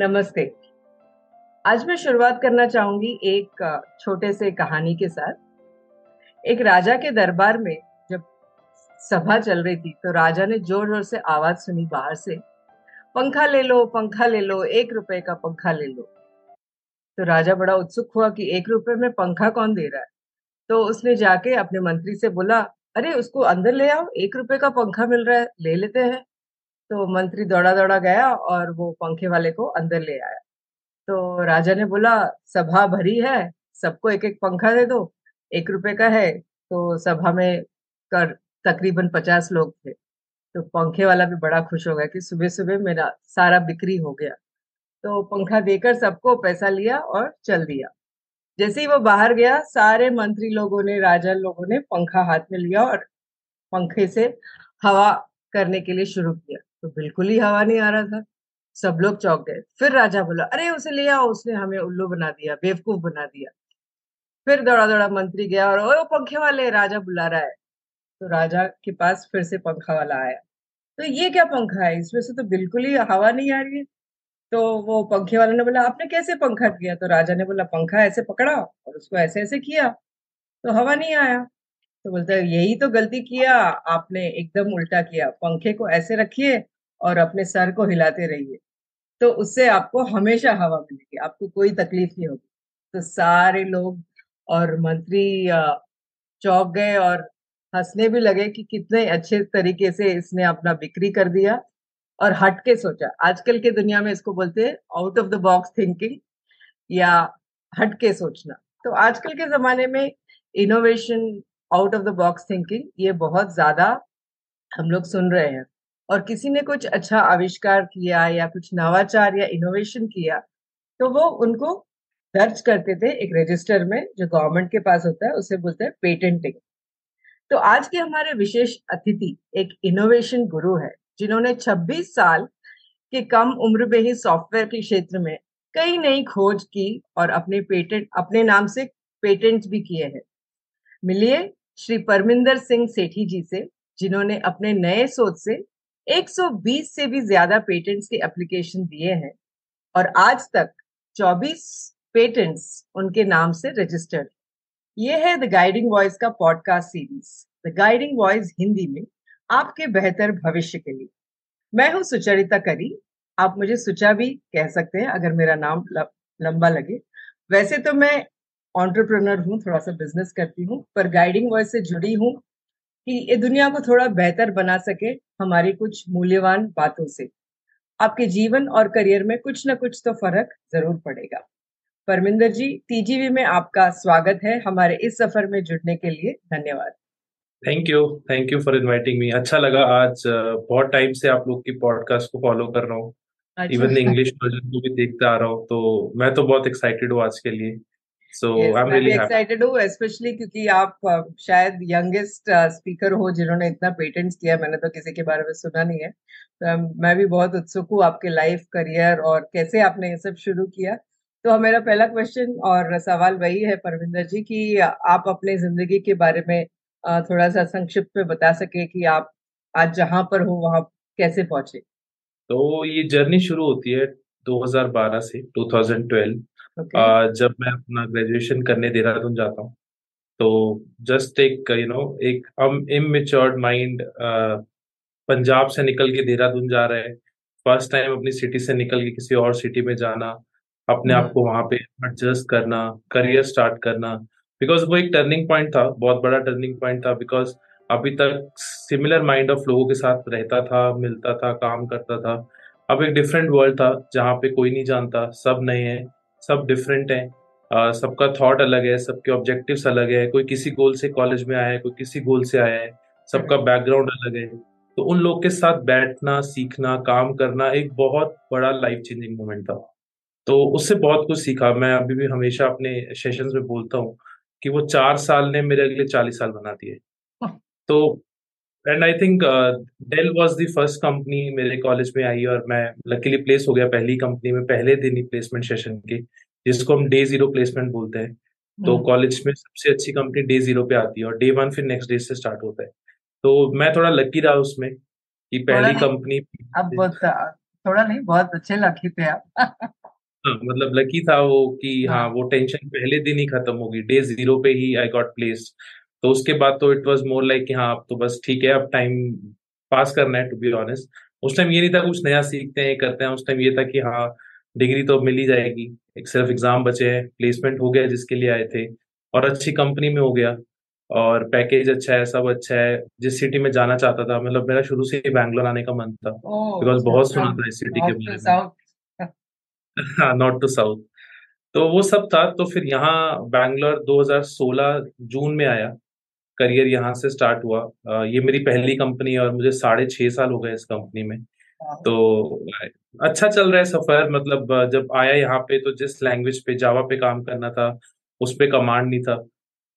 नमस्ते। आज मैं शुरुआत करना चाहूँगी एक छोटे से कहानी के साथ। एक राजा के दरबार में जब सभा चल रही थी तो राजा ने ज़ोर ज़ोर से आवाज़ सुनी बाहर से, पंखा ले लो, पंखा ले लो, एक रुपए का पंखा ले लो। तो राजा बड़ा उत्सुक हुआ कि एक रुपए में पंखा कौन दे रहा है? तो उसने जाके अपने मंत्री से बोला, अरे, उसको अंदर ले आओ, एक रुपए का पंखा मिल रहा है, ले लेते हैं। तो मंत्री दौड़ा दौड़ा गया और वो पंखे वाले को अंदर ले आया। तो राजा ने बोला, सभा भरी है, सबको एक एक पंखा दे दो, एक रुपए का है। तो सभा में कर, तकरीबन पचास लोग थे। तो पंखे वाला भी बड़ा खुश हो गया कि सुबह सुबह मेरा सारा बिक्री हो गया। तो पंखा देकर सबको पैसा लिया और चल दिया। जैसे ही वो बाहर गया, सारे मंत्री लोगों ने, राजा लोगों ने पंखा हाथ में लिया और पंखे से हवा करने के लिए शुरू किया। तो बिल्कुल ही हवा नहीं आ रहा था। सब लोग चौंक गए। फिर राजा बोला, अरे, उसे ले आओ। उसने हमें उल्लू बना दिया, बेवकूफ़ बना दिया। फिर दौड़ा दौड़ा मंत्री गया और ओ पंखे वाले! राजा बुला रहा है। तो राजा के पास फिर से पंखा वाला आया। तो ये क्या पंखा है? इसमें से तो बिल्कुल ही हवा नहीं आ रही है। तो वो पंखे वाले ने बोला, आपने कैसे पंखा किया? तो राजा ने बोला, पंखा ऐसे पकड़ा और उसको ऐसे ऐसे किया तो हवा नहीं आया। तो बोलते यही तो गलती किया। आपने एकदम उल्टा किया। पंखे को ऐसे रखिए और अपने सर को हिलाते रहिए। तो उससे आपको हमेशा हवा मिलेगी, आपको कोई तकलीफ़ नहीं होगी। तो सारे लोग और मंत्री चौक गए और हंसने भी लगे कि कितने अच्छे तरीके से इसने अपना बिक्री कर दिया और हट के सोचा। आजकल के दुनिया में इसको बोलते हैं out of the box thinking या हट के सोचना। तो आजकल के जमाने में innovation out of the box thinking ये बहुत ज़्यादा हम लोग सुन रहे हैं। और किसी ने कुछ अच्छा आविष्कार किया या कुछ नवाचार या इनोवेशन किया तो वो उनको दर्ज करते थे एक रजिस्टर में, जो गवर्नमेंट के पास होता है, उसे बोलते हैं पेटेंटिंग तो आज के हमारे विशेष अतिथि एक इनोवेशन गुरु है, जिन्होंने 26 साल के कम उम्र में ही सॉफ्टवेयर के क्षेत्र में कई नई खोज की और अपने पेटेंट अपने नाम से पेटेंट भी किए हैं। मिलिए श्री परमिंदर सिंह सेठी जी से, जिन्होंने अपने नए सोच से 120 से भी ज़्यादा पेटेंट्स के एप्लीकेशन दिए हैं और आज तक 24 पेटेंट्स उनके नाम से रजिस्टर्ड ये है द गाइडिंग वॉइस का podcast series the guiding voice Hindi में आपके बेहतर भविष्य के लिए। मैं हूँ सुचरिता करी। आप मुझे सुचा भी कह सकते हैं, अगर मेरा नाम लंबा लगे। वैसे तो मैं ऑन्टरप्रनर हूँ, थोड़ा सा बिज़नेस करती हूँ, पर गाइडिंग वॉइस से जुड़ी हूँ। कि ये दुनिया को थोड़ा बेहतर बना सके हमारी कुछ मूल्यवान बातों से। आपके जीवन और करियर में कुछ ना कुछ तो फ़र्क ज़रूर पड़ेगा। परमिंदर जी टीजीवी में आपका स्वागत है हमारे इस सफ़र में जुड़ने के लिए। धन्यवाद। Thank you thank you for inviting me अच्छा लगा आज बहुत टाइम से आप लोग की पॉडकास्ट को फॉलो कर रहा हूँ। इवन इंग्लिश वर्जन को भी देखते आ रहा हूँ तो मैं तो बहुत एक्साइटेड हूँ आज के लिए। So I am really excited हूँ स्पेशली क्योंकि आप uh, शायद यंगेस्ट स्पीकर uh, हो जिन्होंने इतना पेटेंट्स किया मैंने तो किसी के बारे में सुना नहीं है। तो मैं भी बहुत उत्सुक हूँ आपके लाइफ करियर और कैसे आपने ये सब शुरू किया। तो मेरा पहला क्वेश्चन और सवाल वही है परविंदर जी कि आप अपने ज़िंदगी के बारे में थोड़ा सा संक्षिप्त में बता सके कि आप आज जहाँ पर हो वहाँ कैसे पहुँचे? तो ये जर्नी शुरू होती है 2012 से 2012 okay. जब मैं अपना ग्रेजुएशन करने देहरादून जाता हूँ तो जस्ट एक यू नो एक इमेच्योर्ड माइंड पंजाब से निकल के देहरादून जा रहे हैं। फ़र्स्ट टाइम अपनी सिटी से निकल के किसी और सिटी में जाना अपने आप को वहाँ पे एडजस्ट करना करियर स्टार्ट करना बिकॉज़ वो एक टर्निंग पॉइंट था बहुत बड़ा टर्निंग पॉइंट था बिकॉज़ अभी तक सिमिलर माइंड ऑफ़ लोगों के साथ रहता था मिलता था काम करता था। अब एक डिफरेंट वर्ल्ड था जहाँ पे कोई नहीं जानता सब नए हैं। सब डिफरेंट हैं। सबका थॉट अलग है सबके ऑब्जेक्टिव्स अलग है। कोई किसी गोल से कॉलेज में आया है कोई किसी गोल से आया है। सबका बैकग्राउंड अलग है। तो उन लोग के साथ बैठना सीखना काम करना एक बहुत बड़ा लाइफ चेंजिंग मोमेंट था। तो उससे बहुत कुछ सीखा। मैं अभी भी हमेशा अपने सेशन में बोलता हूँ कि वो चार साल ने मेरे अगले चालीस साल बना दिए। हाँ। तो and I think Dell was the first company मेरे कॉलेज में आई और मैं लकीली प्लेस हो गया पहली कंपनी में पहले दिन ही प्लेसमेंट सेशन के जिसको हम डे ज़ीरो प्लेसमेंट बोलते हैं। तो कॉलेज हम्म। में सबसे अच्छी कंपनी डे ज़ीरो पे आती है और डे वन फिर नेक्स्ट डे से स्टार्ट होता है। तो मैं थोड़ा लकी रहा उसमें कि पहली कंपनी अब थोड़ा नहीं बहुत अच्छे लकी थे आप। हाँ मतलब लकी था वो कि हाँ। हाँ वो टेंशन पहले दिन ही खत्म होगी डे ज़ीरो पे ही आई गॉट प्लेस्ड तो उसके बाद तो इट वॉज़ मोर लाइक कि हाँ अब तो बस ठीक है अब टाइम पास करना है टू बी ऑनेस्ट उस टाइम ये नहीं था कुछ नया सीखते हैं करते हैं उस टाइम ये था कि हाँ डिग्री तो मिल ही जाएगी। एक सिर्फ़ एग्ज़ाम बचे हैं प्लेसमेंट हो गया जिसके लिए आए थे। और अच्छी कंपनी में हो गया। और पैकेज अच्छा है सब अच्छा है। जिस सिटी में जाना चाहता था मतलब मेरा शुरू से ही बैंगलोर आने का मन था। बिकॉज़ बहुत सुना था इस सिटी के बारे में। हाँ नॉर्थ टू साउथ तो वो सब था तो फिर यहाँ बैंगलोर 2016 जून में आया। करियर यहाँ से स्टार्ट हुआ। ये मेरी पहली कंपनी है और मुझे साढ़े छह साल हो गए इस कंपनी में। तो अच्छा चल रहा है सफ़र मतलब जब आया यहाँ पे तो जिस लैंग्वेज पे जावा पे काम करना था उस पर कमांड नहीं था।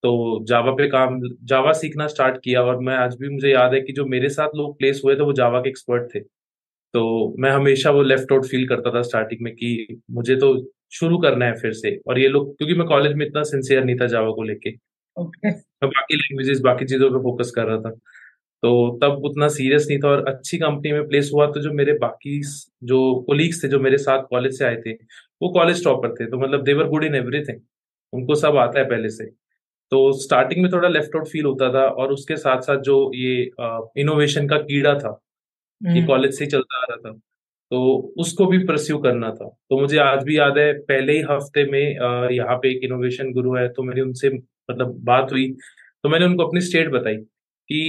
तो जावा पे काम जावा सीखना स्टार्ट किया और मैं आज भी मुझे याद है कि जो मेरे साथ लोग प्लेस हुए थे वो जावा के एक्सपर्ट थे। तो मैं हमेशा वो लेफ़्ट आउट फील करता था स्टार्टिंग में कि मुझे तो शुरू करना है फिर से। और ये लोग क्योंकि मैं कॉलेज में इतना सिंसियर नहीं था जावा को लेके ओके मैं बाकी लैंग्वेजेस बाकी चीज़ों पे फोकस कर रहा था। तो तब उतना सीरियस नहीं था और अच्छी कंपनी में प्लेस हुआ तो जो मेरे बाकी जो कोलीग्स थे जो मेरे साथ कॉलेज से आए थे वो कॉलेज टॉपर थे। तो मतलब देवर गुड इन एवरीथिंग उनको सब आता है पहले से। तो स्टार्टिंग में थोड़ा लेफ़्ट आउट फील होता था और उसके साथ साथ जो ये इनोवेशन का कीड़ा था ये हम्म। कॉलेज से ही चलता आ रहा था। तो उसको भी परस्यू करना था। तो मुझे आज भी याद है पहले ही हफ़्ते में यहाँ पे एक इनोवेशन गुरु है तो मेरी उनसे मतलब बात हुई तो मैंने उनको अपनी स्टेट बताई कि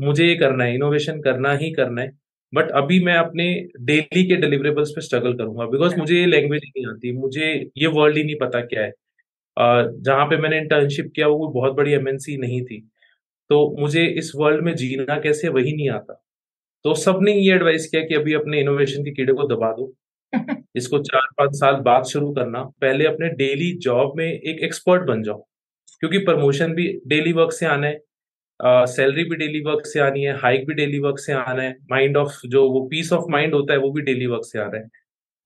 मुझे ये करना है इनोवेशन करना ही करना है बट अभी मैं अपने डेली के डिलीवरेबल्स पे स्ट्रगल करूँगा बिकॉज़ मुझे ये लैंग्वेज नहीं आती मुझे ये वर्ल्ड ही नहीं पता क्या है। जहाँ पे मैंने इंटर्नशिप किया वो बहुत बड़ी एमएनसी नहीं थी तो मुझे इस वर्ल्ड में जीना कैसे वही नहीं आता। तो सबने ये एडवाइस किया कि अभी अपने इनोवेशन के कीड़े को दबा दो। इसको चार पाँच साल बाद शुरू करना पहले अपने डेली जॉब में एक एक्सपर्ट बन जाओ। क्योंकि प्रमोशन भी डेली वर्क से आना है सैलरी भी डेली वर्क से आनी है, हाइक भी डेली वर्क से आना है, माइंड ऑफ़ जो वो पीस ऑफ़ माइंड होता है वो भी डेली वर्क से आ रहा है।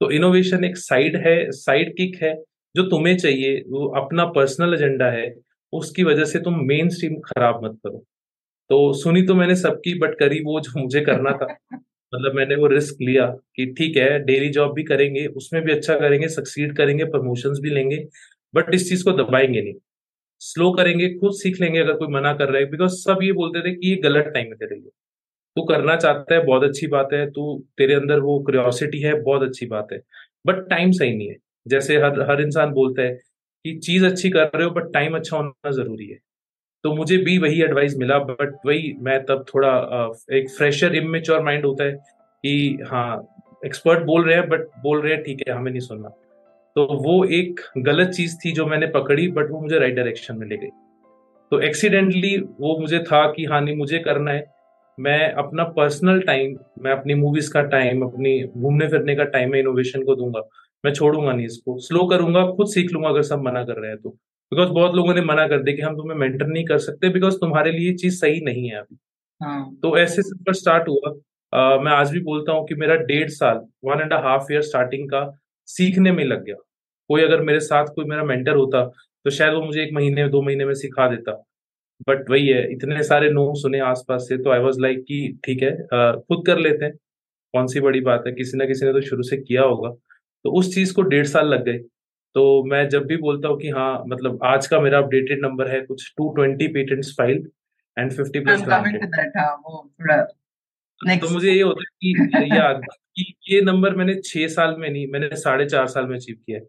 तो इनोवेशन एक साइड है, साइड किक है जो तुम्हें चाहिए, वो अपना पर्सनल एजेंडा है, उसकी वजह से तुम मेन स्ट्रीम खराब मत करो। तो सुनी तो मैंने सबकी, बट करी वो जो मुझे करना था। मतलब मैंने वो रिस्क लिया कि ठीक है, डेली जॉब भी करेंगे, उसमें भी अच्छा करेंगे, सक्सीड करेंगे, प्रमोशंस भी लेंगे, बट इस चीज़ को दबाएँगे नहीं। स्लो करेंगे, खुद सीख लेंगे अगर कोई मना कर रहा है बिकॉज़ सब ये बोलते थे कि ये गलत टाइम है तेरे लिए। तू करना चाहता है, बहुत अच्छी बात है, तू तेरे अंदर वो क्यूरियोसिटी है, बहुत अच्छी बात है। बट टाइम सही नहीं है। जैसे हर हर इंसान बोलता है कि चीज़ अच्छी कर रहे हो बट टाइम अच्छा होना ज़रूरी है। तो मुझे भी वही एडवाइस मिला बट वही मैं तब थोड़ा एक फ्रेशर इमेच्योर माइंड होता है कि हाँ एक्सपर्ट बोल रहे हैं बट बोल रहे हैं, ठीक है, हमें नहीं सुनना। तो वो एक गलत चीज़ थी जो मैंने पकड़ी बट वो मुझे राइट डायरेक्शन में ले गई। तो एक्सीडेंटली वो मुझे था कि हाँ नहीं मुझे करना है। मैं अपना पर्सनल टाइम मैं अपनी मूवीज़ का टाइम अपनी घूमने फिरने का टाइम मैं इनोवेशन को दूँगा। मैं छोड़ूँगा नहीं इसको। स्लो करूँगा खुद सीख लूँगा अगर सब मना कर रहे हैं तो। बिकॉज़ बहुत लोगों ने मना कर दिया कि हम तुम्हें मेंटर नहीं कर सकते बिकॉज़ तुम्हारे लिए चीज़ सही नहीं है अभी। हाँ। तो ऐसे सफ़र स्टार्ट हुआ। अ, मैं आज भी बोलता हूँ कि मेरा डेढ़ साल one and half year starting का सीखने में लग गया। कोई अगर मेरे साथ कोई मेरा मेंटर होता तो शायद वो मुझे एक महीने दो महीने में सिखा देता। बट वही है इतने सारे नो सुने आसपास से तो आई वॉज़ लाइक कि ठीक है खुद कर लेते हैं। कौन सी बड़ी बात है किसी ना किसी ने तो शुरू से किया होगा। तो उस चीज़ को डेढ़ साल लग गए। तो मैं जब भी बोलता हूँ कि हाँ मतलब आज का मेरा अपडेटेड नंबर है कुछ two twenty patents filed and fifty plus तो मुझे ये होता है कि याद कि ये नंबर मैंने छह साल में नहीं मैंने साढ़े चार साल में अचीव किया है।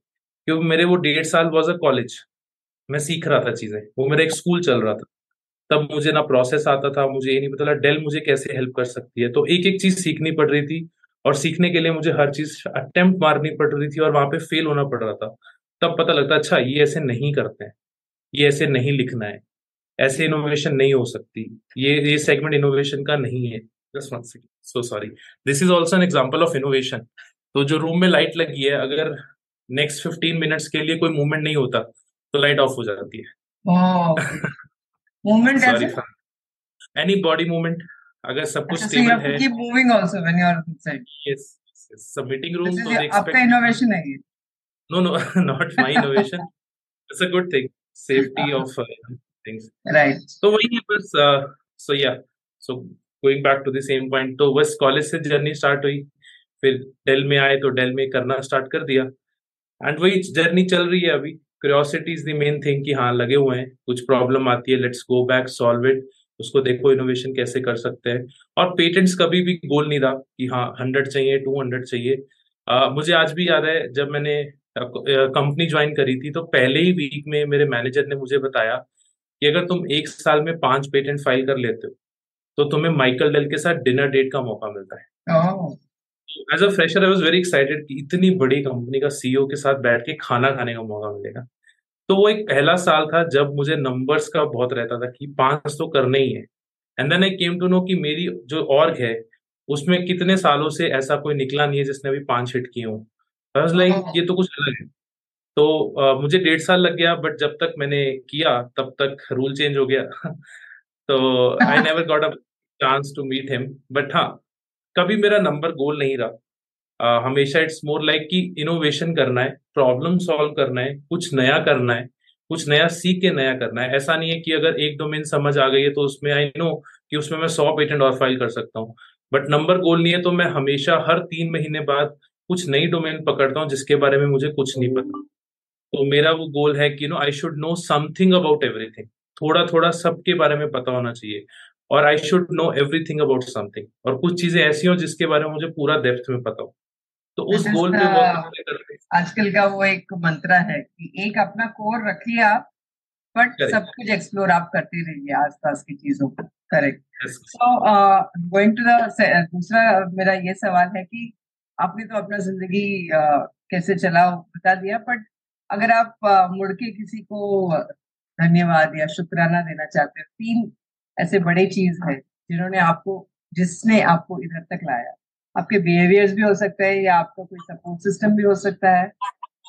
क्योंकि मेरे वो डेढ़ साल वॉज़ अ कॉलेज मैं सीख रहा था चीज़ें। वो मेरा एक स्कूल चल रहा था। तब मुझे ना प्रोसेस आता था, मुझे ये नहीं पता डेल मुझे कैसे हेल्प कर सकती है? तो एक एक चीज़ सीखनी पड़ रही थी और सीखने के लिए मुझे हर चीज़ अटेम्प्ट मारनी पड़ रही थी और वहाँ पे फेल होना पड़ रहा था। तब पता लगता अच्छा ये ऐसे नहीं करते हैं। ये ऐसे नहीं लिखना है। ऐसे इनोवेशन नहीं हो सकती। ये ये सेगमेंट इनोवेशन का नहीं है। Just one second so sorry this is also an example of innovation तो जो रूम में लाइट लगी है, अगर नेक्स्ट फिफ्टीन मिनट्स के लिए कोई मूवमेंट नहीं होता तो लाइट ऑफ़ हो जाती मूवमेंट है फॉर एनी बॉडी मूवमेंट अगर सब कुछ अच्छा स्टेबल है keep moving also when you are inside yes submitting room तो दे आपका innovation है ये no no not my innovation it's a good thing safety of things right. तो वही है बस सो या so going back to the same point तो बस कॉलेज से जर्नी स्टार्ट हुई। फिर डेल में आए तो डेल में करना स्टार्ट कर दिया। एंड वही जर्नी चल रही है अभी। Curiosity is the main thing कि हाँ लगे हुए हैं। कुछ प्रॉब्लम आती है let's go back solve it उसको देखो इनोवेशन कैसे कर सकते हैं। और पेटेंट्स कभी भी गोल नहीं रहा कि हाँ हंड्रेड चाहिए टू हंड्रेड चाहिए। आ, मुझे आज भी याद है जब मैंने कंपनी ज्वाइन करी थी तो पहले ही वीक में मेरे मैनेजर ने मुझे बताया कि अगर तुम एक साल में पाँच पेटेंट फ़ाइल कर लेते हो तो तुम्हें माइकल डेल के साथ डिनर डेट का मौका मिलता है। As a fresher I was very excited कि इतनी बड़ी कंपनी का सीईओ के साथ बैठ के खाना खाने का मौका मिलेगा। तो वो एक पहला साल था जब मुझे नंबर्स का बहुत रहता था कि पाँच तो करने ही है। And then I came to know कि मेरी जो ऑर्ग है उसमें कितने सालों से ऐसा कोई निकला नहीं है जिसने अभी पाँच हिट किए हूँ। लाइक हाँ। ये तो कुछ अलग है। तो uh, मुझे डेढ़ साल लग गया बट जब तक मैंने किया तब तक रूल चेंज हो गया। तो I never got a chance to meet him but हाँ कभी मेरा नंबर गोल नहीं रहा। uh, हमेशा इट्स मोर लाइक कि इनोवेशन करना है प्रॉब्लम सॉल्व करना है कुछ नया करना है कुछ नया सीख के नया करना है। ऐसा नहीं है कि अगर एक डोमेन समझ आ गई है तो उसमें आई नो कि उसमें मैं सौ पेटेंट और फ़ाइल कर सकता हूँ। बट नंबर गोल नहीं है तो मैं हमेशा हर तीन महीने बाद कुछ नई डोमेन पकड़ता हूँ जिसके बारे में मुझे कुछ नहीं पता। तो मेरा वो गोल है कि no I should know something about everything थोड़ा थोड़ा सबके बारे में पता होना चाहिए। और I should know everything about something और कुछ चीज़ें ऐसी हो जिसके बारे में मुझे पूरा डेप्थ में पता हो। तो उस गोल पे वर्क आजकल का वो एक मंत्र है कि एक अपना कोर रखिए आप बट सब कुछ एक्सप्लोर आप करते रहिए आसपास की चीज़ों को। Correct so going to the दूसरा मेरा ये सवाल है कि आपने तो अपना ज़िंदगी uh, कैसे चला बता दिया बट अगर आप uh, मुड़ के किसी को धन्यवाद या शुक्राना देना चाहते हो तीन ऐसे बड़े चीज़ है जिन्होंने आपको जिसने आपको इधर तक लाया। आपके बिहेवियर्स भी हो सकता है या आपका कोई सपोर्ट सिस्टम भी हो सकता है।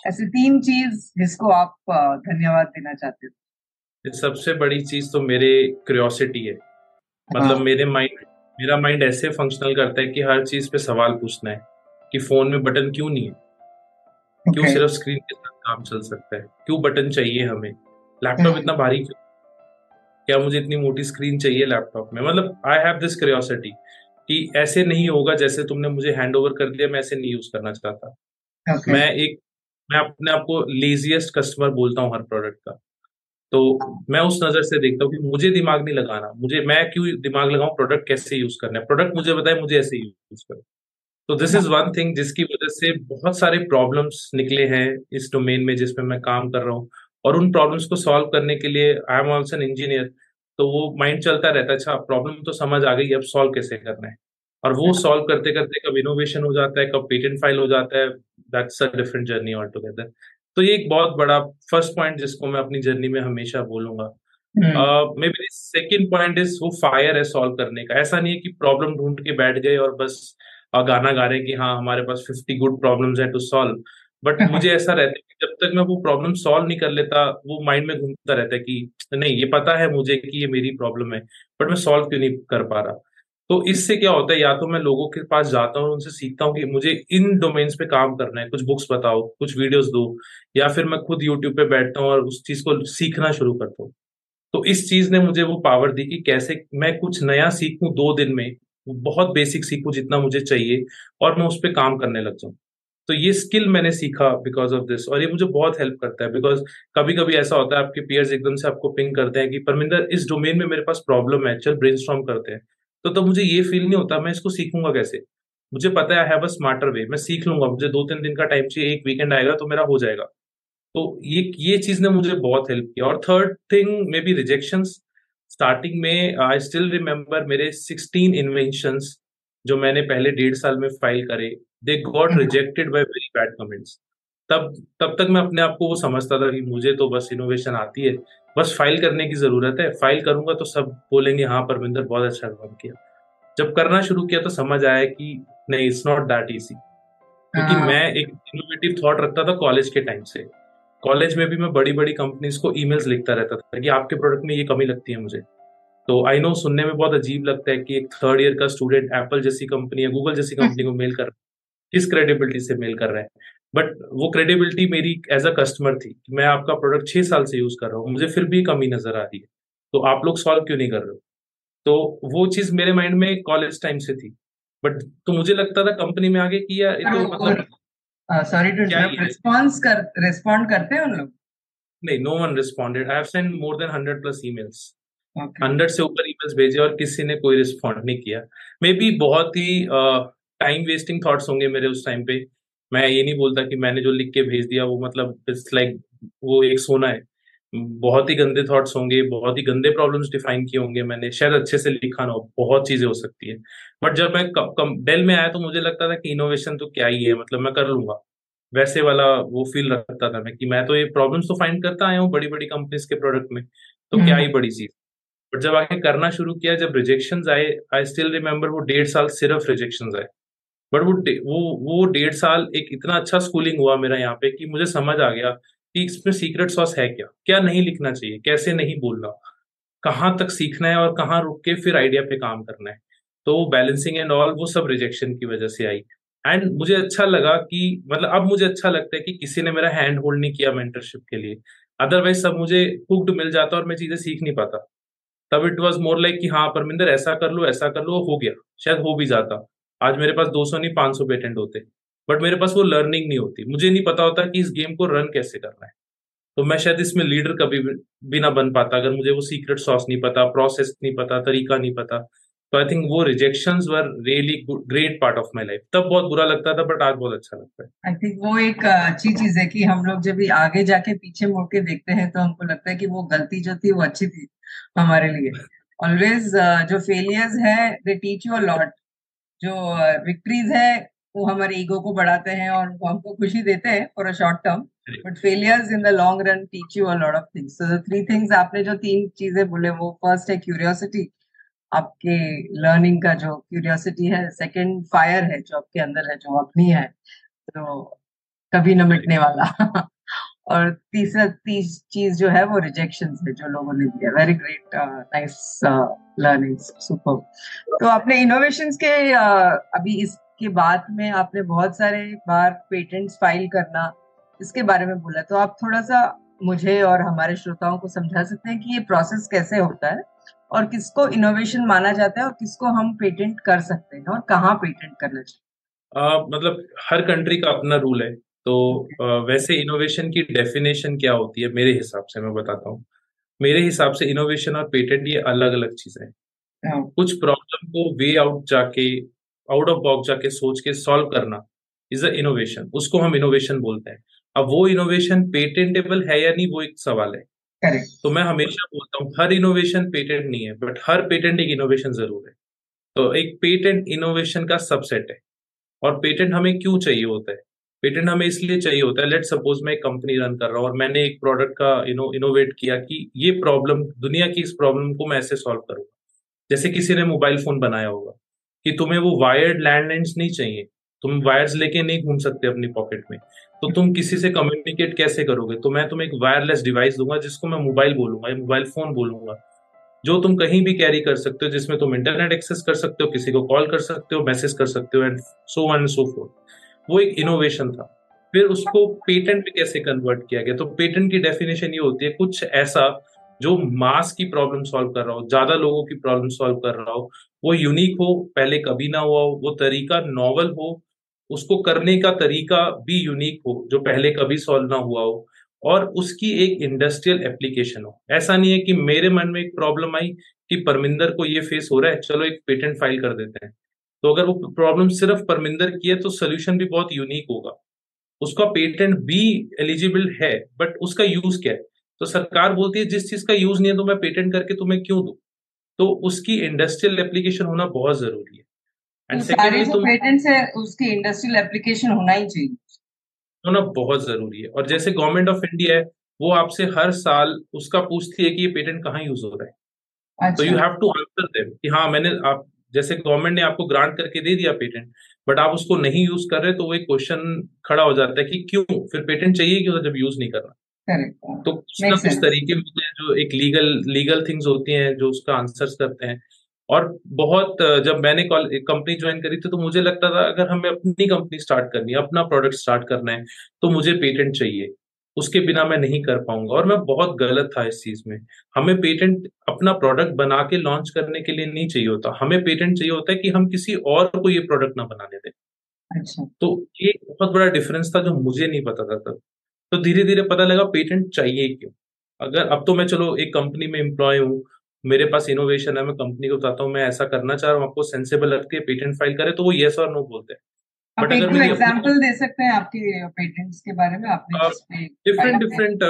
ऐसी तीन चीज़ जिसको आप धन्यवाद देना चाहते हो। सबसे बड़ी चीज़ तो मेरे क्यूरियोसिटी है। मतलब हाँ। मेरे माइंड मेरा माइंड ऐसे फंक्शनल करता है कि हर चीज़ पे सवाल पूछना है कि फ़ोन में बटन क्यों नहीं है? okay. क्यों सिर्फ़ स्क्रीन के साथ काम चल सकता है? क्यों बटन चाहिए हमें? लैपटॉप इतना भारी क्यों क्या मुझे इतनी मोटी स्क्रीन चाहिए लैपटॉप में? मतलब आई हैव दिस क्यूरियोसिटी कि ऐसे नहीं होगा जैसे तुमने मुझे हैंड ओवर कर दिया मैं ऐसे नहीं यूज़ करना चाहता। Okay. मैं एक मैं अपने आप को लेजिएस्ट कस्टमर बोलता हूँ हर प्रोडक्ट का। तो मैं उस नज़र से देखता हूँ कि मुझे दिमाग नहीं लगाना। मुझे मैं क्यों दिमाग लगाऊँ? प्रोडक्ट कैसे यूज़ करना है? प्रोडक्ट मुझे बताए मुझे ऐसे यूज़ करो। तो दिस इज़ वन थिंग जिसकी वजह से बहुत सारे प्रॉब्लम्स निकले हैं इस डोमेन में जिसमें मैं काम कर रहा हूँ। और उन प्रॉब्लम्स को सॉल्व करने के लिए I am also an engineer तो वो माइंड चलता रहता है अच्छा प्रॉब्लम तो समझ आ गई अब सॉल्व कैसे करना है? और वो सॉल्व करते करते कब इनोवेशन हो जाता है कब पेटेंट फ़ाइल हो जाता है that's a different journey all together तो ये एक बहुत बड़ा फ़र्स्ट पॉइंट जिसको मैं अपनी जर्नी में हमेशा बोलूँगा। Maybe second point is वो फायर है सॉल्व करने का। ऐसा नहीं है कि प्रॉब्लम ढूंढ के बैठ गए और बस गाना गा रहे कि हाँ हमारे पास फिफ्टी गुड प्रॉब्लम्स है टू सॉल्व बट मुझे ऐसा रहता है कि जब तक मैं वो प्रॉब्लम सॉल्व नहीं कर लेता वो माइंड में घूमता रहता है कि नहीं ये पता है मुझे कि ये मेरी प्रॉब्लम है बट मैं सॉल्व क्यों नहीं कर पा रहा? तो इससे क्या होता है या तो मैं लोगों के पास जाता हूँ उनसे सीखता हूँ कि मुझे इन डोमेन्स पे काम करना है कुछ बुक्स बताओ कुछ वीडियोस दो या फिर मैं खुद यूट्यूब पे बैठता हूँ और उस चीज़ को सीखना शुरू करता हूँ। तो इस चीज़ ने मुझे वो पावर दी कि कैसे मैं कुछ नया सीखूं दो दिन में बहुत बेसिक सीखूं जितना मुझे चाहिए और मैं उस पर काम करने लग जाऊँ। तो ये स्किल मैंने सीखा बिकॉज़ ऑफ़ दिस और ये मुझे बहुत हेल्प करता है बिकॉज़ कभी कभी ऐसा होता है आपके पियर्स एकदम से आपको पिंग करते हैं कि, परमिंदर, इस डोमेन में मेरे पास प्रॉब्लम है, चल ब्रेन करते हैं। तो तब तो मुझे ये फील नहीं होता, मैं इसको सीखूँगा कैसे? मुझे पता है आई हैव अ स्मार्टर वे मैं सीख लूँगा, मुझे दो तीन दिन का टाइम चाहिए, एक वीकेंड आएगा तो मेरा हो जाएगा। तो ये ये चीज़ ने मुझे बहुत हेल्प किया और third thing maybe rejection starting में आई स्टिल रिमेम्बर मेरे सिक्सटीन इन्वेंशन जो मैंने पहले डेढ़ साल में फ़ाइल करे। They got rejected by very bad comments तब तब तक मैं अपने आप को वो समझता था कि मुझे तो बस इनोवेशन आती है। बस फ़ाइल करने की ज़रूरत है। फ़ाइल करूँगा तो सब बोलेंगे हाँ परमिंदर बहुत अच्छा काम किया। जब करना शुरू किया तो समझ आया कि नहीं इट्स नॉट दैट इजी क्योंकि हाँ। मैं एक इनोवेटिव थॉट रखता था कॉलेज के टाइम से। कॉलेज में भी मैं बड़ी बड़ी कंपनीज़ को ईमेल्स लिखता रहता था कि आपके प्रोडक्ट में ये कमी लगती है मुझे। तो आई नो सुनने में बहुत अजीब लगता है कि एक थर्ड ईयर का स्टूडेंट एप्पल जैसी कंपनी या गूगल जैसी कंपनी को मेल कर किस क्रेडिबिलिटी से मेल कर रहे हैं? बट वो क्रेडिबिलिटी मेरी एज अ कस्टमर थी मैं आपका प्रोडक्ट छह साल से यूज़ कर रहा हूँ मुझे फिर भी कमी नज़र आ रही है। तो आप लोग सॉल्व क्यों नहीं कर रहे हो? तो वो चीज़ मेरे माइंड में कॉलेज टाइम से थी। बट तो मुझे लगता था कंपनी में आगे कि यार तो मतलब सॉरी टू रिस्पॉन्स कर रिस्पॉन्ड करते हैं उन लोग? नहीं no one responded I have send more than hundred plus emails hundred से ऊपर ईमेल्स भेजे और किसी ने कोई रिस्पॉन्ड नहीं किया। मे बी बहुत ही टाइम वेस्टिंग थॉट्स होंगे मेरे उस टाइम पे। मैं ये नहीं बोलता कि मैंने जो लिख के भेज दिया वो मतलब इट्स लाइक वो एक सोना है। बहुत ही गंदे थॉट्स होंगे बहुत ही गंदे प्रॉब्लम्स डिफाइन किए होंगे मैंने। शायद अच्छे से लिखा ना हो बहुत चीज़ें हो सकती है। बट जब मैं डेल में आया तो मुझे लगता था कि इनोवेशन तो क्या ही है मतलब मैं कर लूँगा। वैसे वाला वो फील रखता था मैं कि मैं तो ये प्रॉब्लम्स तो फाइंड करता आया हूँ बड़ी बड़ी कंपनीज़ के प्रोडक्ट में तो क्या ही हम्म। बड़ी चीज़। बट जब आगे करना शुरू किया जब रिजेक्शन आए आई स्टिल रिमेम्बर वो डेढ़ साल सिर्फ़ रिजेक्शन आए। बट वो वो वो डेढ़ साल एक इतना अच्छा स्कूलिंग हुआ मेरा यहाँ पे कि मुझे समझ आ गया कि इसमें सीक्रेट सॉस है क्या? क्या नहीं लिखना चाहिए? कैसे नहीं बोलना? कहाँ तक सीखना है और कहाँ रुक के फिर आइडिया पे काम करना है? तो बैलेंसिंग एंड ऑल वो सब रिजेक्शन की वजह से आई। एंड मुझे अच्छा लगा कि मतलब अब मुझे अच्छा लगता है कि किसी ने मेरा हैंड होल्ड नहीं किया मेंटरशिप के लिए। अदरवाइज़ सब मुझे हुक्ड मिल जाता और मैं चीज़ें सीख नहीं पाता। तब इट वॉज़ मोर लाइक कि हाँ परमिंदर ऐसा कर लो, ऐसा कर लो, हो गया। शायद हो भी जाता। आज मेरे पास 200 नहीं 500 पेटेंट होते। बट मेरे पास वो लर्निंग नहीं होती। मुझे नहीं पता होता कि इस गेम को रन कैसे करना है। तो मैं शायद इसमें लीडर कभी भी ना बन पाता। अगर मुझे वो सीक्रेट सॉस नहीं पता प्रोसेस नहीं पता, तरीका नहीं पता तो आई थिंक वो rejection were really great part of my life तब बहुत बुरा लगता था बट आज बहुत अच्छा लगता है। आई थिंक वो एक अच्छी चीज़ है कि हम लोग जब भी आगे जाके पीछे मुड़ के देखते हैं तो हमको लगता है कि वो गलती जो थी, वो अच्छी थी हमारे लिए। ऑलवेज जो फेलियर्स है they teach you a lot जो विक्ट्रीज है वो हमारे ईगो को बढ़ाते हैं और वो हमको खुशी देते हैं for a short term but failures in the long run teach you a lot of things so the three things आपने जो तीन चीज़ें बोले वो फ़र्स्ट है क्यूरियोसिटी आपके लर्निंग का जो क्यूरियोसिटी है सेकंड फायर है जो आपके अंदर है जो अपनी है तो कभी न मिटने वाला। और तीसरा तीस चीज़ जो है वो रिजेक्शन है जो लोगों ने दिया। Very great nice learning super तो आपने इनोवेशंस के uh, अभी इसके बाद में आपने बहुत सारे बार पेटेंट्स फ़ाइल करना इसके बारे में बोला। तो आप थोड़ा सा मुझे और हमारे श्रोताओं को समझा सकते हैं कि ये प्रोसेस कैसे होता है और किसको इनोवेशन माना जाता है और किसको हम पेटेंट कर सकते हैं और कहाँ पेटेंट करना चाहिए? uh, मतलब हर कंट्री का अपना रूल है। तो वैसे इनोवेशन की डेफिनेशन क्या होती है? मेरे हिसाब से मैं बताता हूँ। मेरे हिसाब से इनोवेशन और पेटेंट ये अलग अलग चीज़ें हैं। हाँ। कुछ प्रॉब्लम को वे आउट जाके आउट ऑफ़ बॉक्स जाके सोच के सॉल्व करना इज़ अ इनोवेशन उसको हम इनोवेशन बोलते हैं। अब वो इनोवेशन पेटेंटेबल है या नहीं वो एक सवाल है। Correct. तो मैं हमेशा बोलता हूँ हर इनोवेशन पेटेंट नहीं है बट हर पेटेंट एक इनोवेशन ज़रूर है। तो एक पेटेंट इनोवेशन का सबसेट है। और पेटेंट हमें क्यों चाहिए होता है? पेटेंट हमें इसलिए चाहिए होता है लेट सपोज़ मैं एक कंपनी रन कर रहा हूँ और मैंने एक प्रोडक्ट का इनो इनोवेट किया कि ये प्रॉब्लम दुनिया की इस प्रॉब्लम को मैं ऐसे सॉल्व करूँगा। जैसे किसी ने मोबाइल फ़ोन बनाया होगा कि तुम्हें वो वायर्ड लैंडलाइंस नहीं चाहिए, तुम वायर्स लेके नहीं घूम सकते अपनी पॉकेट में। तो तुम किसी से कम्युनिकेट कैसे करोगे? तो मैं तुम्हें एक वायरलेस डिवाइस दूँगा जिसको मैं मोबाइल बोलूँगा मोबाइल फ़ोन बोलूँगा, जो तुम कहीं भी कैरी कर सकते हो, जिसमें तुम इंटरनेट एक्सेस कर सकते हो, किसी को कॉल कर सकते हो मैसेज कर सकते हो and so on and so forth वो एक इनोवेशन था। फिर उसको पेटेंट पे कैसे कन्वर्ट किया गया? तो पेटेंट की डेफिनेशन ये होती है, कुछ ऐसा जो मास की प्रॉब्लम सॉल्व कर रहा हो, ज़्यादा लोगों की प्रॉब्लम सॉल्व कर रहा हो, वो यूनिक हो, पहले कभी ना हुआ हो, वो तरीका नॉवल हो, उसको करने का तरीका भी यूनिक हो, जो पहले कभी सॉल्व ना हुआ हो, और उसकी एक इंडस्ट्रियल एप्लीकेशन हो। ऐसा नहीं है कि मेरे मन में एक प्रॉब्लम आई कि परमिंदर को ये फेस हो रहा है, चलो एक पेटेंट फ़ाइल कर देते हैं। तो अगर वो प्रॉब्लम सिर्फ़ परमिंदर की है तो सोल्यूशन भी बहुत यूनिक होगा। उसका पेटेंट भी एलिजिबल है बट उसका यूज़ क्या है? तो सरकार बोलती है जिस चीज़ का यूज़ नहीं है तो मैं पेटेंट करके तुम्हें क्यों दू? तो उसकी इंडस्ट्रियल एप्लीकेशन होना बहुत ज़रूरी है। एंड सेकेंडली तुम पेटेंट से उसकी इंडस्ट्रियल एप्लीकेशन होना ही चाहिए। होना बहुत ज़रूरी है। और जैसे गवर्नमेंट ऑफ़ इंडिया है वो आपसे हर साल उसका पूछती है कि ये पेटेंट कहाँ यूज़ हो रहा है। तो you have to answer them कि हाँ मैंने आप जैसे गवर्नमेंट ने आपको ग्रांट करके दे दिया पेटेंट बट आप उसको नहीं यूज़ कर रहे तो वो एक क्वेश्चन खड़ा हो जाता है कि क्यों? फिर पेटेंट चाहिए क्यों जब यूज़ नहीं करना? तो कुछ ना कुछ तरीके होते हैं जो एक लीगल लीगल थिंग्स होती हैं जो उसका आंसर्स करते हैं। और बहुत जब मैंने कंपनी ज्वाइन करी थी तो मुझे लगता था अगर हमें अपनी कंपनी स्टार्ट करनी है अपना प्रोडक्ट स्टार्ट करना है तो मुझे पेटेंट चाहिए। उसके बिना मैं नहीं कर पाऊँगा। और मैं बहुत गलत था इस चीज़ में। हमें पेटेंट अपना प्रोडक्ट बना के लॉन्च करने के लिए नहीं चाहिए होता। हमें पेटेंट चाहिए होता है कि हम किसी और को ये प्रोडक्ट ना बनाने दें। अच्छा। तो ये बहुत बड़ा डिफरेंस था जो मुझे नहीं पता था तब। तो धीरे धीरे पता लगा पेटेंट चाहिए क्यों? अगर अब तो मैं चलो एक कंपनी में एम्प्लॉय हूँ मेरे पास इनोवेशन है मैं कंपनी को बताता हूँ मैं ऐसा करना चाह रहा हूँ आपको सेंसेबल रख के पेटेंट फ़ाइल करे तो वो येस और नो बोलते हैं। बट अगर मेरी एग्जांपल दे सकते हैं आपके पेटेंट्स के बारे में आपने डिफरेंट डिफरेंट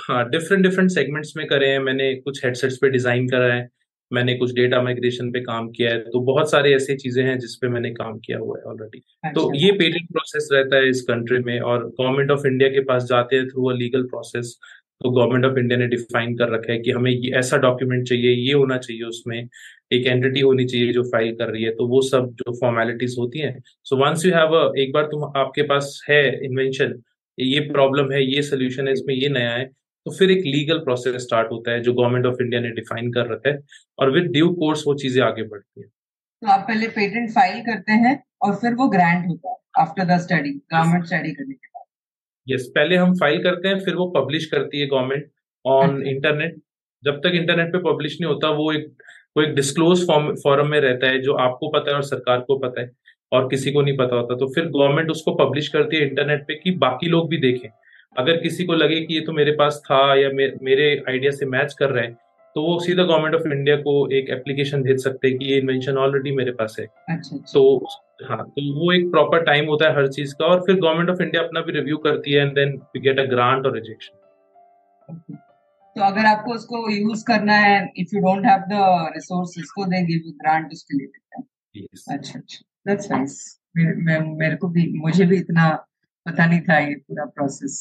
हाँ। डिफरेंट डिफरेंट सेगमेंट्स में करे हैं। मैंने कुछ हेडसेट्स पे डिज़ाइन करा है। मैंने कुछ डेटा माइग्रेशन पे काम किया है। तो बहुत सारे ऐसी चीज़ें हैं जिसपे मैंने काम किया हुआ है ऑलरेडी तो अच्छा। तो ये पेटेंट प्रोसेस रहता है इस कंट्री में और गवर्नमेंट ऑफ़ इंडिया के पास जाते हैं थ्रू अ लीगल प्रोसेस तो गवर्नमेंट ऑफ़ इंडिया ने डिफाइन कर रखा है कि हमें ये ऐसा डॉक्यूमेंट चाहिए ये होना चाहिए उसमें। एक एंटिटी होनी चाहिए जो फ़ाइल कर रही है तो वो सब जो फॉर्मेलिटीज होती हैं। सो वंस यू हैव एक बार तुम आपके पास है इन्वेंशन ये प्रॉब्लम है ये सोल्यूशन है इसमें ये नया है तो फिर एक लीगल प्रोसेस स्टार्ट होता है जो गवर्नमेंट ऑफ़ इंडिया ने डिफाइन कर रखा है और विद ड्यू कोर्स वो चीज़ें आगे बढ़ती है। तो आप पहले पेटेंट फ़ाइल करते हैं और फिर वो ग्रांट होता है after the study government study करने के बाद। यस पहले हम फ़ाइल करते हैं फिर वो पब्लिश करती है गवर्नमेंट ऑन इंटरनेट जब तक इंटरनेट पे पब्लिश नहीं होता वो एक वो एक डिस्क्लोज फॉर्म फॉरम में रहता है जो आपको पता है और सरकार को पता है और किसी को नहीं पता होता। तो फिर गवर्नमेंट उसको पब्लिश करती है इंटरनेट पे कि बाकी लोग भी देखें। अगर किसी को लगे कि ये तो मेरे पास था या मे, मेरे आइडिया से मैच कर रहा है तो वो सीधा गवर्नमेंट ऑफ़ इंडिया को एक एप्लीकेशन भेज सकते हैं कि ये इन्वेंशन ऑलरेडी मेरे पास है। अच्छा, अच्छा। तो हाँ तो वो एक प्रॉपर टाइम होता है हर चीज़ का और फिर गवर्नमेंट ऑफ़ इंडिया अपना भी रिव्यू करती है and then we get a grant और रिजेक्शन तो अगर आपको उसको यूज़ करना है if you don't have the resources को दे गिव ग्रांट उसके लिए अच्छा अच्छा. दैट्स नाइस मैं मेरे को भी मुझे भी इतना पता नहीं था ये पूरा प्रोसेस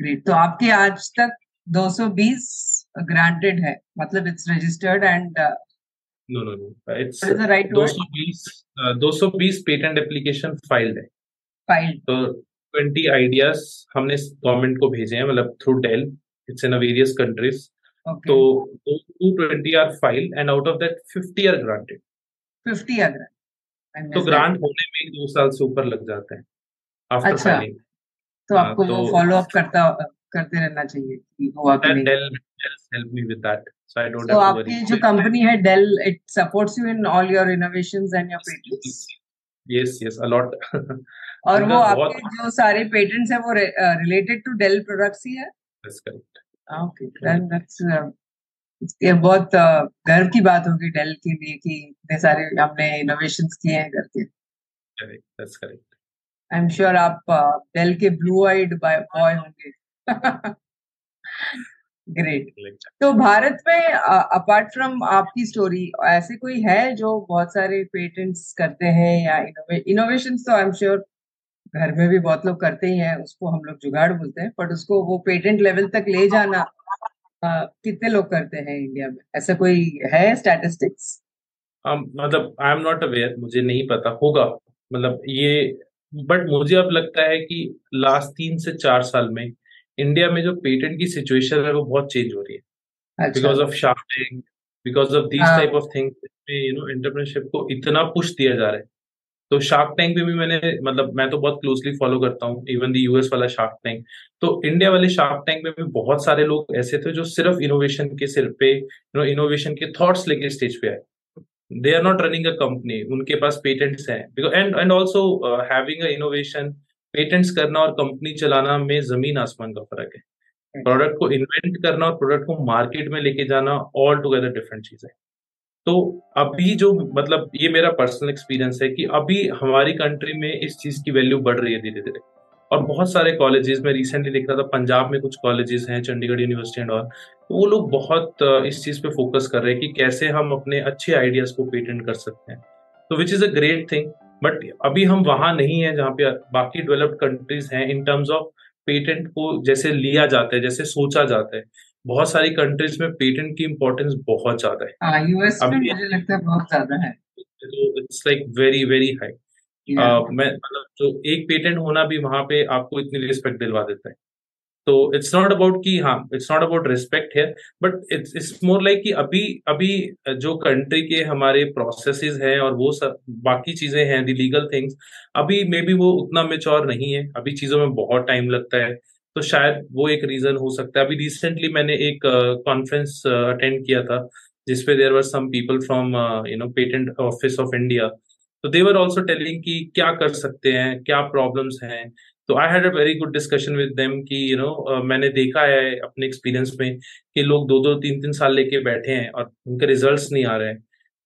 ग्रेट तो आपके आज तक 220 ग्रांटेड है. मतलब it's registered and no no no it's right 220 220 patent application filed है. फाइल्ड तो 20 आइडियाज़ हमने गवर्नमेंट को भेजे हैं मतलब through Dell it's in various countries तो 220 are filed and out of that 50 are granted 50 are granted तो ग्रांट होने में दो साल से ऊपर लग जाते हैं आफ्टर अच्छा. फाइलिंग तो हाँ, आपको वो फॉलो अप करता करते रहना चाहिए कि हुआ कि नहीं Dell help me with that so I don't have to आपकी जो कंपनी है Dell it supports you in all your innovations and your patents yes yes a lot और वो आपके जो सारे पेटेंट्स है वो रिलेटेड टू डेल प्रोडक्ट्स ही है That's correct okay then that's ये बहुत uh, गर्व की बात होगी डेल के लिए कि इतने सारे हमने इनोवेशंस किए हैं करके। Correct that's correct I am sure आप डेल के ब्लू आइड बॉय होंगे। ग्रेट तो भारत में अपार्ट फ्रॉम आपकी स्टोरी ऐसे कोई है जो बहुत सारे पेटेंट्स करते हैं या इनोवेशन तो आई एम श्योर घर में भी बहुत लोग करते ही हैं उसको हम लोग जुगाड़ बोलते हैं बट उसको वो पेटेंट लेवल तक ले जाना आ, कितने लोग करते हैं इंडिया में? ऐसा कोई है स्टैटिस्टिक्स um, मतलब आई एम नॉट अवेयर मुझे नहीं पता होगा मतलब ये बट मुझे अब लगता है कि लास्ट तीन से चार साल में इंडिया में जो पेटेंट की सिचुएशन है वो बहुत चेंज हो रही है। Because of shorting because of these type of things you know entrepreneurship को इतना पुश दिया जा रहा है। तो शार्क टैंक पे भी मैंने मतलब मैं तो बहुत क्लोजली फॉलो करता हूँ इवन द यूएस वाला शार्क टैंक तो इंडिया वाले शार्क टैंक में भी बहुत सारे लोग ऐसे थे जो सिर्फ़ इनोवेशन के सिर पे यू नो इनोवेशन के थॉट्स लेके स्टेज पे आए. They are not running a company. उनके पास पेटेंट्स हैं. And and also having a innovation patents करना और कंपनी चलाना में ज़मीन आसमान का फ़र्क है. प्रोडक्ट को इन्वेंट करना और प्रोडक्ट को मार्केट में लेके जाना ऑल टुगेदर डिफरेंट चीज़ है. तो अभी जो मतलब ये मेरा पर्सनल एक्सपीरियंस है कि अभी हमारी कंट्री में इस चीज़ की वैल्यू बढ़ रही है धीरे धीरे और बहुत सारे कॉलेजेस में रिसेंटली देख रहा था, पंजाब में कुछ कॉलेजेस हैं, चंडीगढ़ यूनिवर्सिटी एंड और तो वो लोग बहुत इस चीज़ पे फोकस कर रहे हैं कि कैसे हम अपने अच्छे आइडियाज़ को पेटेंट कर सकते हैं। तो which is a great thing but अभी हम वहाँ नहीं है जहाँ पे बाकी डेवलप्ड कंट्रीज़ हैं इन टर्म्स ऑफ़ पेटेंट को जैसे लिया जाता है, जैसे सोचा जाता है। बहुत सारी कंट्रीज़ में पेटेंट की इम्पोर्टेंस बहुत ज़्यादा है। यूएस हाँ, में मुझे लगता है बहुत ज़्यादा है। It's like very very high मैं मतलब जो एक पेटेंट होना भी वहाँ पे आपको इतनी रिस्पेक्ट दिलवा देता है। तो इट्स नॉट अबाउट कि हाँ इट्स नॉट अबाउट रिस्पेक्ट है but it's it's more like कि अभी अभी जो कंट्री के हमारे प्रोसेसेस हैं और वो सब बाकी चीज़ें हैं दी लीगल थिंग्स अभी मे बी वो उतना मेच्योर नहीं है। अभी चीज़ों में बहुत टाइम लगता है। तो शायद वो एक रीजन हो सकता है। अभी रिसेंटली मैंने एक कॉन्फ्रेंस uh, अटेंड uh, किया था जिसपे there were some people from you know patent office of India तो देवर ऑल्सो टेलिंग कि क्या कर सकते हैं क्या प्रॉब्लम्स हैं। तो I had a very good discussion with them कि यू you नो know, मैंने देखा है अपने एक्सपीरियंस में कि लोग दो दो तीन तीन साल लेके बैठे हैं और उनके रिजल्ट्स नहीं आ रहे हैं।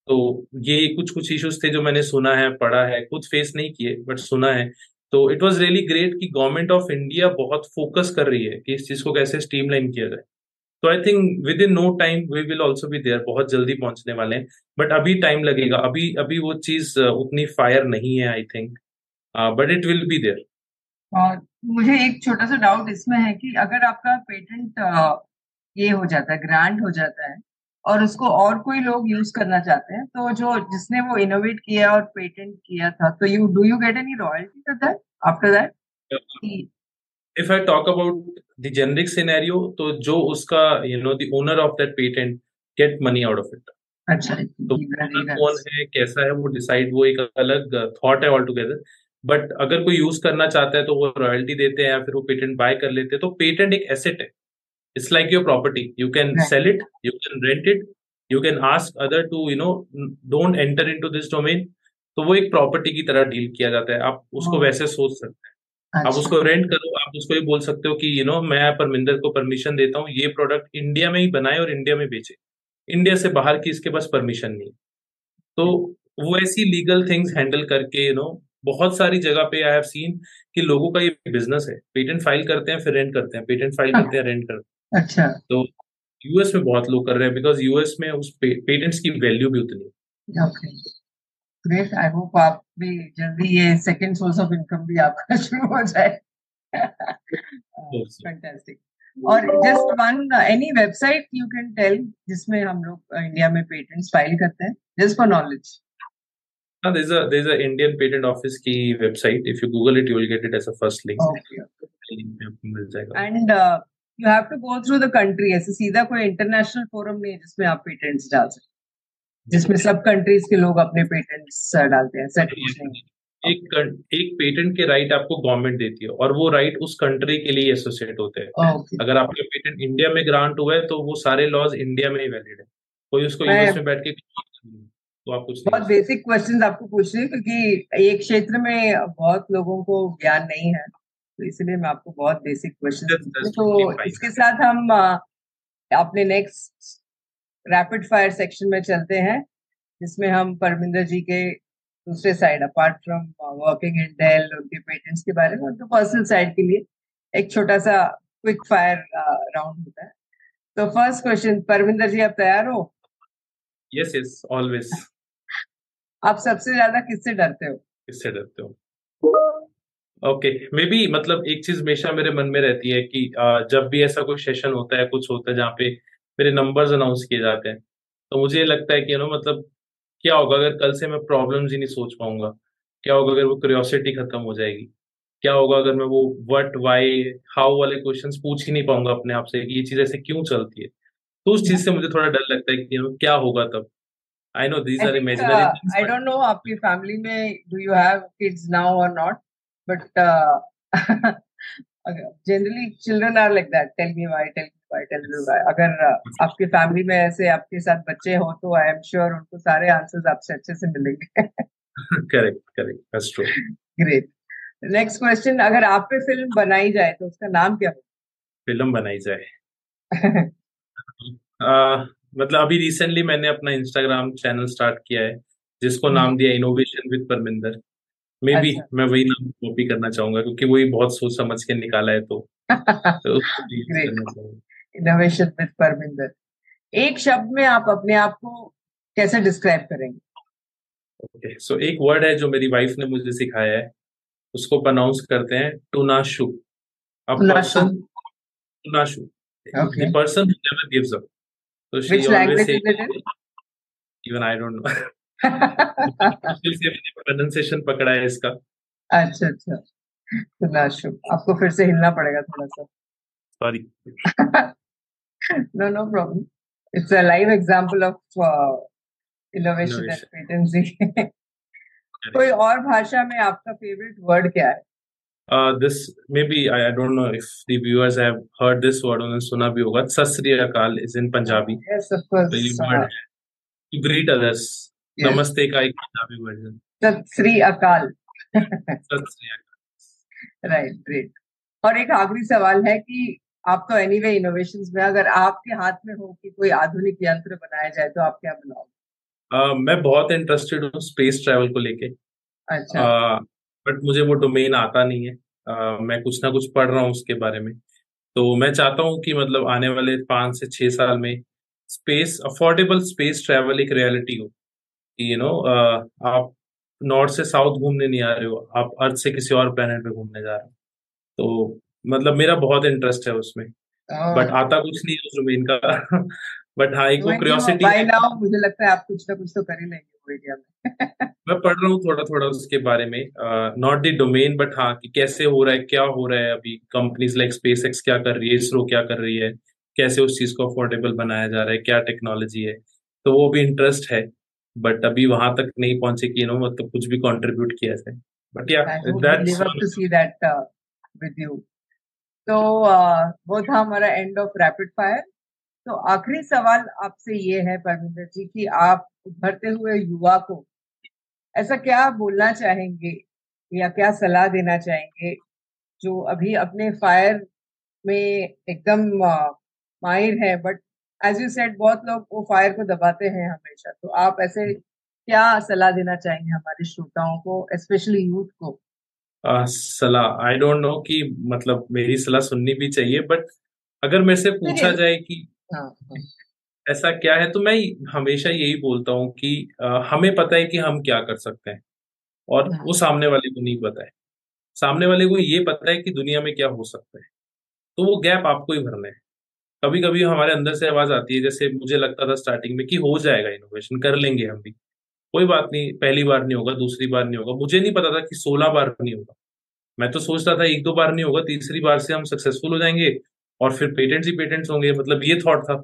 तो ये कुछ कुछ इश्यूज़ थे जो मैंने सुना है पढ़ा है खुद फेस नहीं किए बट सुना है। तो इट वॉज़ रियली ग्रेट कि गवर्नमेंट ऑफ़ इंडिया बहुत फोकस कर रही है कि इस चीज़ को कैसे स्ट्रीमलाइन किया जाए। तो I think within no time we will also भी देयर बहुत जल्दी पहुँचने वाले हैं। बट अभी टाइम लगेगा। अभी अभी वो चीज़ उतनी फायर नहीं है I think but it will be there मुझे एक छोटा सा डाउट इसमें है कि अगर आपका पेटेंट ये हो जाता है ग्रांट हो जाता है और उसको और कोई लोग यूज़ करना चाहते हैं तो जो जिसने वो इनोवेट किया और पेटेंट किया था तो you do you get any royalty for that after that if I talk about the generic scenario तो जो उसका you know the owner of that patent get money out of it अच्छा तो कौन है कैसा है वो डिसाइड वो एक अलग थॉट है ऑल टुगेदर बट अगर कोई यूज़ करना चाहता है तो वो रॉयल्टी देते हैं या फिर वो पेटेंट बाय कर लेते हैं तो पेटेंट एक एसेट है। It's like your property you can sell it you can rent it you can ask other to you know don't enter into this domain तो वो एक प्रॉपर्टी की तरह डील किया जाता है। आप उसको वैसे सोच सकते हैं। अच्छा। आप उसको रेंट करो आप उसको ये बोल सकते हो कि यू you नो know, मैं परमिंदर को परमिशन देता हूँ ये प्रोडक्ट इंडिया में ही बनाए और इंडिया में बेचे। इंडिया से बाहर की इसके पास परमिशन नहीं तो वो ऐसी लीगल थिंग्स हैंडल करके यू नो बहुत सारी जगह पे आई हैव सीन कि लोगों का ये बिज़नेस है। पेटेंट फ़ाइल करते हैं फिर रेंट करते हैं। पेटेंट फ़ाइल करते हैं रेंट करते हैं। अच्छा। तो यूएस में बहुत लोग कर रहे हैं बिकॉज़ यूएस में उस पे, पेटेंट्स की वैल्यू भी उतनी है। ग्रेट आई होप आप भी जल्दी ये सेकंड सोर्स ऑफ़ इनकम भी आपका शुरू हो जाए। फैंटास्टिक और just one any website you can tell जिसमें हम लोग इंडिया में पेटेंट्स फ़ाइल करते हैं? Just for knowledge Uh, there's a there's a Indian Patent Office की website. If you Google it, you will get it as a first link. Okay. मिल जाएगा. And uh, you have to go through the country. ऐसे सीधा कोई international forum नहीं है जिसमें आप पेटेंट्स डाल सकते जिसमें सब कंट्रीज़ के लोग अपने पेटेंट्स डालते हैं सेट एक एक पेटेंट के राइट आपको गवर्नमेंट देती है और वो राइट उस कंट्री के लिए एसोसिएट होते हैं। Okay. अगर आपके पेटेंट इंडिया में ग्रांट हुआ है तो वो सारे लॉज इंडिया में ही वैलिड है। कोई उसको यूएस में बैठ के तो आप कुछ बहुत बेसिक क्वेश्चंस आपको पूछ रही क्योंकि एक क्षेत्र में बहुत लोगों को ज्ञान नहीं है। तो इसलिए मैं आपको बहुत बेसिक क्वेश्चन तो इसके साथ हम अपने नेक्स्ट रैपिड फायर सेक्शन में चलते हैं जिसमें हम परमिंदर जी के दूसरे side apart from working in Dell उनके पेटेंट्स के बारे में उनके पर्सनल साइड के लिए एक छोटा सा क्विक फायर राउंड होता है। तो फ़र्स्ट क्वेश्चन परमिंदर जी आप तैयार हो? यस यस ऑलवेज आप सबसे ज़्यादा किससे डरते हो? किससे डरते हो? ओके मे बी मतलब एक चीज़ हमेशा मेरे मन में रहती है कि जब भी ऐसा कोई सेशन होता है कुछ होता है जहाँ पे मेरे नंबर्स अनाउंस किए जाते हैं तो मुझे लगता है कि नो मतलब क्या होगा अगर कल से मैं प्रॉब्लम्स ही नहीं सोच पाऊँगा? क्या होगा अगर वो क्यूरियोसिटी खत्म हो जाएगी? क्या होगा अगर मैं वो वट वाई हाउ वाले क्वेश्चन पूछ ही नहीं पाऊँगा अपने आप से कि ये चीज़ ऐसे क्यों चलती है? तो उस चीज़ से मुझे थोड़ा डर लगता है कि क्या होगा तब? I know these are imaginary I don't know आपकी फैमिली में do you have kids now और not but generally children are like that tell me why tell अगर आपकी फैमिली में ऐसे आपके साथ बच्चे हो तो आई एम श्योर उनको सारे आंसर्स आपसे अच्छे से मिलेंगे। Correct correct that's true great next question अगर आप पे फ़िल्म बनाई जाए तो उसका नाम क्या हो फ़िल्म बनाई जाए। uh, मतलब अभी रिसेंटली मैंने अपना इंस्टाग्राम चैनल स्टार्ट किया है जिसको नाम हम्म। दिया innovation with Parminder may be मैं वही नाम कॉपी करना चाहूँगा क्योंकि वही बहुत सोच समझ के निकाला है तो, तो इनोवेशन विद परमिंदर एक शब्द में आप अपने आप को कैसे डिस्क्राइब करेंगे? ओके okay, सो so एक वर्ड है जो मेरी वाइफ ने मुझे सिखाया है। उसको प्रोनाउंस करते हैं tenacious a person tenacious the person never gives up she Which always say even i don't know. Pronunciation पकड़ा है इसका। अच्छा अच्छा। तो आपको फिर से हिलना पड़ेगा थोड़ा सा sorry no no problem it's a live example of innovation and कोई और भाषा में आपका फेवरेट वर्ड क्या है? This may be I don't know if the viewers have heard this word उन्होंने सुना भी होगा। Sat Shri Akal is in Punjabi yes to greet others yes. namaste का एक Punjabi version. सत श्री अकाल. सत श्री अकाल. राइट ग्रेट और एक आखिरी सवाल है कि आप तो एनीवे anyway, इनोवेशंस में अगर आपके हाथ में हो कि कोई आधुनिक यंत्र बनाया जाए तो आप क्या बनाओगे? uh, मैं बहुत इंटरेस्टेड हूँ स्पेस ट्रेवल को लेके। अच्छा। बट uh, मुझे वो डोमेन आता नहीं है। uh, मैं कुछ ना कुछ पढ़ रहा हूँ उसके बारे में। तो मैं चाहता हूँ कि मतलब आने वाले पाँच से छह साल में स्पेस अफोर्डेबल स्पेस ट्रेवल एक रियलिटी हो। यू नो आप नॉर्थ से साउथ घूमने नहीं आ रहे हो आप अर्थ से किसी और प्लेनेट पे घूमने जा रहे हो। तो मतलब मेरा बहुत इंटरेस्ट है उसमें। बट हाँ। आता कुछ नहीं है उस डोमेन का। बट हाँ एक वो क्यूरियोसिटी बाय नाउ मुझे लगता है आप कुछ ना कुछ तो कर ही लेंगे मैं पढ़ रहा हूँ थोड़ा थोड़ा उसके बारे में। नॉट द डोमेन बट हाँ कि कैसे हो रहा है क्या हो रहा है अभी? कंपनीज़ लाइक स्पेस एक्स क्या कर रही है? इसरो क्या कर रही है? कैसे उस चीज़ को अफोर्डेबल बनाया जा रहा है? क्या टेक्नोलॉजी है? तो वो भी इंटरेस्ट है। बट अभी वहाँ तक नहीं पहुँचे कि नो मतलब कुछ भी कंट्रीब्यूट किया जाए बट या that's to see that with you तो uh, वो था हमारा एंड ऑफ़ रैपिड फायर तो आखिरी सवाल आपसे ये है परमिंदर जी कि आप उभरते हुए युवा को ऐसा क्या बोलना चाहेंगे या क्या सलाह देना चाहेंगे जो अभी अपने फायर में एकदम माहिर है बट एज यू सेड बहुत लोग वो फायर को दबाते हैं हमेशा। तो आप ऐसे क्या सलाह देना चाहेंगे हमारे श्रोताओं को स्पेशली यूथ को? सलाह। आई डोंट नो कि मतलब मेरी सलाह सुननी भी चाहिए बट अगर मेरे से पूछा जाए कि हाँ, हाँ। ऐसा क्या है तो मैं हमेशा यही बोलता हूँ कि आ, हमें पता है कि हम क्या कर सकते हैं और हाँ। वो सामने वाले को नहीं पता है। सामने वाले को ये पता है कि दुनिया में क्या हो सकता है। तो वो गैप आपको ही भरना है। कभी कभी हमारे अंदर से आवाज़ आती है, जैसे मुझे लगता था स्टार्टिंग में कि हो जाएगा इनोवेशन कर लेंगे हम भी। कोई बात नहीं, पहली बार नहीं होगा, दूसरी बार नहीं होगा। मुझे नहीं पता था कि सोलह बार नहीं होगा। मैं तो सोचता था एक दो बार नहीं होगा, तीसरी बार से हम सक्सेसफुल हो जाएँगे और फिर पेटेंट्स ही पेटेंट्स होंगे मतलब ये थॉट था।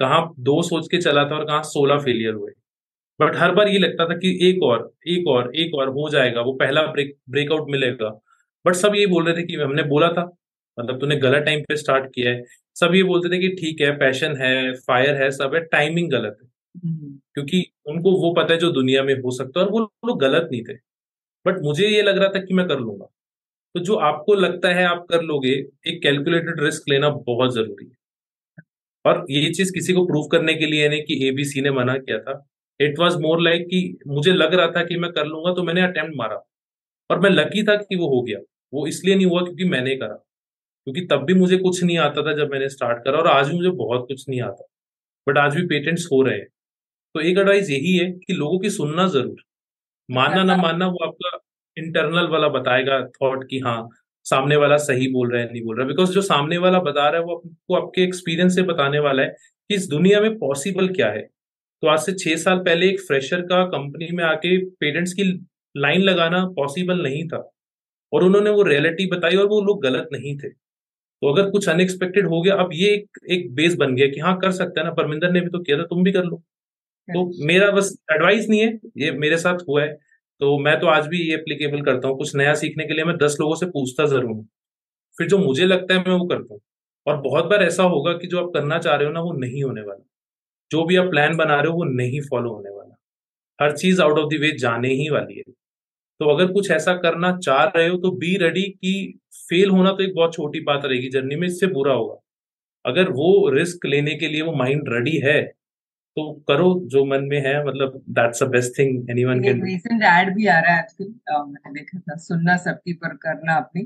कहाँ दो सोच के चला था और कहाँ सोलह फेलियर हुए। बट हर बार ये लगता था कि एक और एक और एक और हो जाएगा, वो पहला ब्रेक ब्रेकआउट मिलेगा। बट सब ये बोल रहे थे कि हमने बोला था। मतलब तूने गलत टाइम पे स्टार्ट किया है। सब ये बोलते थे कि ठीक है पैशन है फायर है सब है टाइमिंग गलत है। हम्म। क्योंकि उनको वो पता है जो दुनिया में हो सकता है और वो लोग गलत नहीं थे। बट मुझे ये लग रहा था कि मैं कर लूँगा। तो जो आपको लगता है आप कर लोगे एक कैलकुलेटेड रिस्क लेना बहुत ज़रूरी है। और ये चीज़ किसी को प्रूव करने के लिए नहीं कि एबीसी ने मना किया था। इट वॉज़ मोर लाइक कि मुझे लग रहा था कि मैं कर लूँगा तो मैंने अटेम्प्ट मारा। और मैं लकी था कि वो हो गया। वो इसलिए नहीं हुआ क्योंकि मैंने करा। क्योंकि तब भी मुझे कुछ नहीं आता था जब मैंने स्टार्ट करा और आज भी मुझे बहुत कुछ नहीं आता। बट आज भी पेटेंट्स हो रहे हैं। तो एक एडवाइस यही है कि लोगों की सुनना ज़रूर। मानना ना मानना वो आपका इंटरनल वाला बताएगा थॉट कि हाँ सामने वाला सही बोल रहा है नहीं बोल रहा बिकॉज़ जो सामने वाला बता रहा है वो आपको आपके एक्सपीरियंस से बताने वाला है कि इस दुनिया में पॉसिबल क्या है। तो आज से छह साल पहले एक फ्रेशर का कंपनी में आके पेरेंट्स की लाइन लगाना पॉसिबल नहीं था। और उन्होंने वो रियलिटी बताई और वो लोग गलत नहीं थे। तो अगर कुछ अनएक्सपेक्टेड हो गया अब ये एक एक बेस बन गया कि हाँ कर सकते हैं ना परमिंदर ने भी तो किया था तुम भी कर लो। तो मेरा बस एडवाइस नहीं है ये मेरे साथ हुआ है। तो मैं तो आज भी ये एप्लीकेबल करता हूँ कुछ नया सीखने के लिए मैं दस लोगों से पूछता ज़रूर हूँ। फिर जो मुझे लगता है मैं वो करता हूँ। और बहुत बार ऐसा होगा कि जो आप करना चाह रहे हो ना वो नहीं होने वाला। जो भी आप प्लान बना रहे हो वो नहीं फॉलो होने वाला। हर चीज़ आउट ऑफ़ द वे जाने ही वाली है। तो अगर कुछ ऐसा करना चाह रहे हो तो बी रेडी कि फेल होना तो एक बहुत छोटी बात रहेगी जर्नी में इससे बुरा होगा। अगर वो रिस्क लेने के लिए वो माइंड रेडी है तो करो जो मन में है मतलब that's the best thing anyone can recent add भी आ रहा है आजकल मैंने देखा था सुनना सबकी पर करना अपनी।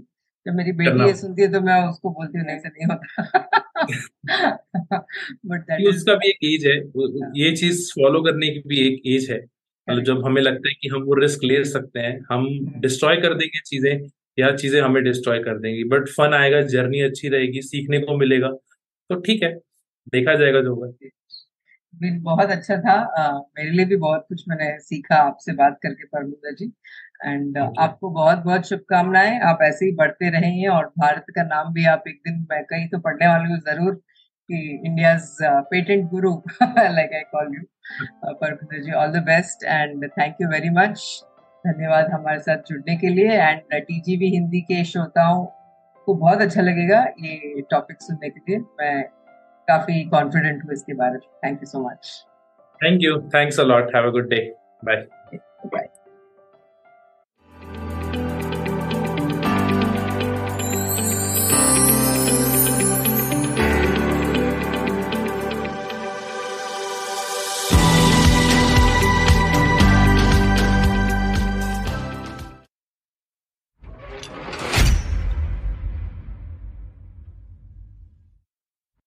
जब मेरी बेटी ये सुनती है तो मैं उसको बोलती हूँ नहीं से नहीं होता। बट दैट उसका भी एक एज है हाँ। ये चीज़ फॉलो करने की भी एक एज है। मतलब जब हमें लगता है कि हम वो रिस्क ले सकते हैं हम डिस्ट्रॉय हम्म। कर देंगे चीज़ें या चीज़ें हमें डिस्ट्रॉय कर देंगी। बट फन आएगा जर्नी अच्छी रहेगी सीखने को मिलेगा। तो ठीक है देखा जाएगा जो होगा। बहुत अच्छा था। uh, मेरे लिए भी बहुत कुछ मैंने सीखा आपसे बात करके परमिंदर जी। एंड uh, आपको बहुत बहुत शुभकामनाएँ। आप ऐसे ही बढ़ते रहेंगे और भारत का नाम भी आप एक दिन मैं कहीं तो पढ़ने वाली हूँ ज़रूर। कि India patent guru like I call you Parminder ji all the best and thank you very much धन्यवाद हमारे साथ जुड़ने के लिए एंड टीजीवी हिंदी के श्रोताओं को बहुत अच्छा लगेगा ये टॉपिक सुनने के लिए। मैं काफ़ी कॉन्फिडेंट हूँ इसके बारे में। Thank you so much thank you thanks a lot have a good day bye bye